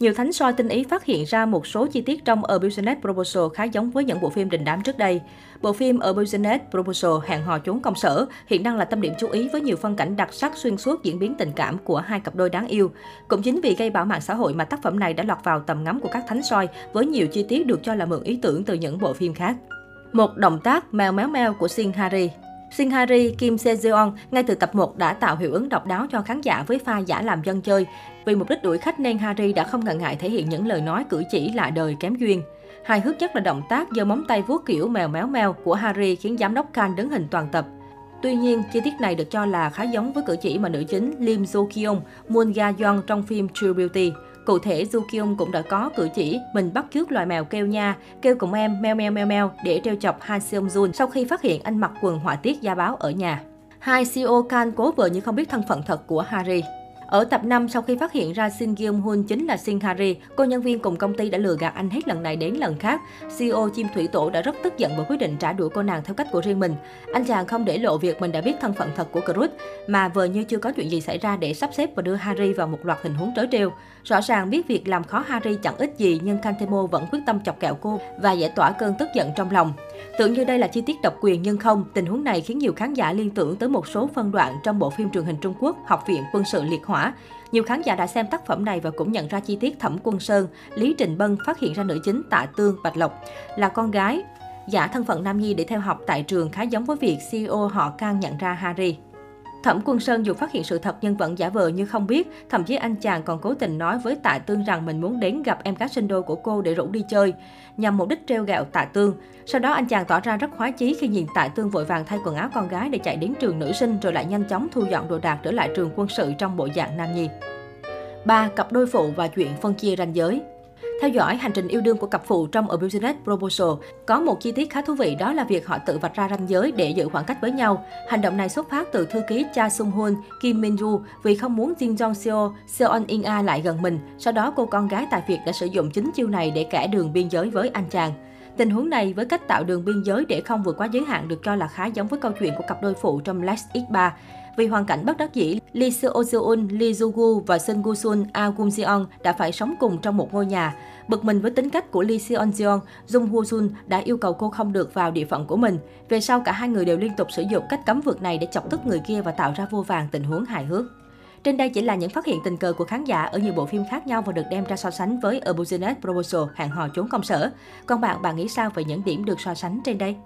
Nhiều thánh soi tinh ý phát hiện ra một số chi tiết trong A Business Proposal khá giống với những bộ phim đình đám trước đây. Bộ phim A Business Proposal hẹn hò trốn công sở, hiện đang là tâm điểm chú ý với nhiều phân cảnh đặc sắc xuyên suốt diễn biến tình cảm của hai cặp đôi đáng yêu. Cũng chính vì gây bão mạng xã hội mà tác phẩm này đã lọt vào tầm ngắm của các thánh soi với nhiều chi tiết được cho là mượn ý tưởng từ những bộ phim khác. Một động tác mèo méo mèo của Sin Harry Shin Harry Kim Sejeon ngay từ tập 1 đã tạo hiệu ứng độc đáo cho khán giả với pha giả làm dân chơi. Vì mục đích đuổi khách nên Harry đã không ngần ngại thể hiện những lời nói cử chỉ lạ đời kém duyên. Hài hước nhất là động tác giơ móng tay vuốt kiểu mèo méo mèo của Harry khiến giám đốc Khan đứng hình toàn tập. Tuy nhiên, chi tiết này được cho là khá giống với cử chỉ mà nữ chính Lim Jo Kyung, Moon Ga Yeon trong phim True Beauty. Cụ thể, Jo Kyung cũng đã có cử chỉ mình bắt chước loài mèo kêu nha, kêu cùng em meo meo meo meo để trêu chọc Han Seong Jun sau khi phát hiện anh mặc quần họa tiết gia báo ở nhà. Hai CEO Kan cố vợ như không biết thân phận thật của Harry. Ở tập 5, sau khi phát hiện ra Shin Kyung Hoon chính là Shin Hari, cô nhân viên cùng công ty đã lừa gạt anh hết lần này đến lần khác. CEO Chim Thủy Tổ đã rất tức giận và quyết định trả đũa cô nàng theo cách của riêng mình. Anh chàng không để lộ việc mình đã biết thân phận thật của Cruz, mà vờ như chưa có chuyện gì xảy ra để sắp xếp và đưa Harry vào một loạt tình huống trớ trêu. Rõ ràng biết việc làm khó Harry chẳng ích gì nhưng Kantemo vẫn quyết tâm chọc kẹo cô và giải tỏa cơn tức giận trong lòng. Tưởng như đây là chi tiết độc quyền nhưng không, tình huống này khiến nhiều khán giả liên tưởng tới một số phân đoạn trong bộ phim truyền hình Trung Quốc Học viện quân sự liệt hỏa. Nhiều khán giả đã xem tác phẩm này và cũng nhận ra chi tiết Thẩm Quân Sơn, Lý Trình Bân phát hiện ra nữ chính Tạ Tương Bạch Lộc là con gái giả thân phận nam nhi để theo học tại trường khá giống với việc CEO họ Kang nhận ra Harry. Thẩm Quân Sơn dù phát hiện sự thật nhưng vẫn giả vờ như không biết, thậm chí anh chàng còn cố tình nói với Tạ Tương rằng mình muốn đến gặp em gái sinh đôi của cô để rủ đi chơi, nhằm mục đích treo gẹo Tạ Tương. Sau đó anh chàng tỏ ra rất khoái chí khi nhìn Tạ Tương vội vàng thay quần áo con gái để chạy đến trường nữ sinh rồi lại nhanh chóng thu dọn đồ đạc trở lại trường quân sự trong bộ dạng nam nhi. 3. Cặp đôi phụ và chuyện phân chia ranh giới theo dõi hành trình yêu đương của cặp phụ trong A Business Proposal, có một chi tiết khá thú vị đó là việc họ tự vạch ra ranh giới để giữ khoảng cách với nhau. Hành động này xuất phát từ thư ký Cha Sung Hoon, Kim Min Ru vì không muốn Jin Jong Seo, Seon In A lại gần mình. Sau đó cô con gái tại Việt đã sử dụng chính chiêu này để kẻ đường biên giới với anh chàng. Tình huống này với cách tạo đường biên giới để không vượt quá giới hạn được cho là khá giống với câu chuyện của cặp đôi phụ trong last X3. Vì hoàn cảnh bất đắc dĩ, Lee Seo Seon, Lee Joo Gu và Sun Gu Sun, Ah Gum Seon đã phải sống cùng trong một ngôi nhà. Bực mình với tính cách của Lee Seon Jeon, Jung Woo Sun đã yêu cầu cô không được vào địa phận của mình. Về sau cả hai người đều liên tục sử dụng cách cấm vượt này để chọc tức người kia và tạo ra vô vàng tình huống hài hước. Trên đây chỉ là những phát hiện tình cờ của khán giả ở nhiều bộ phim khác nhau và được đem ra so sánh với A Business Proposal, hẹn hò trốn công sở. Còn bạn, bạn nghĩ sao về những điểm được so sánh trên đây?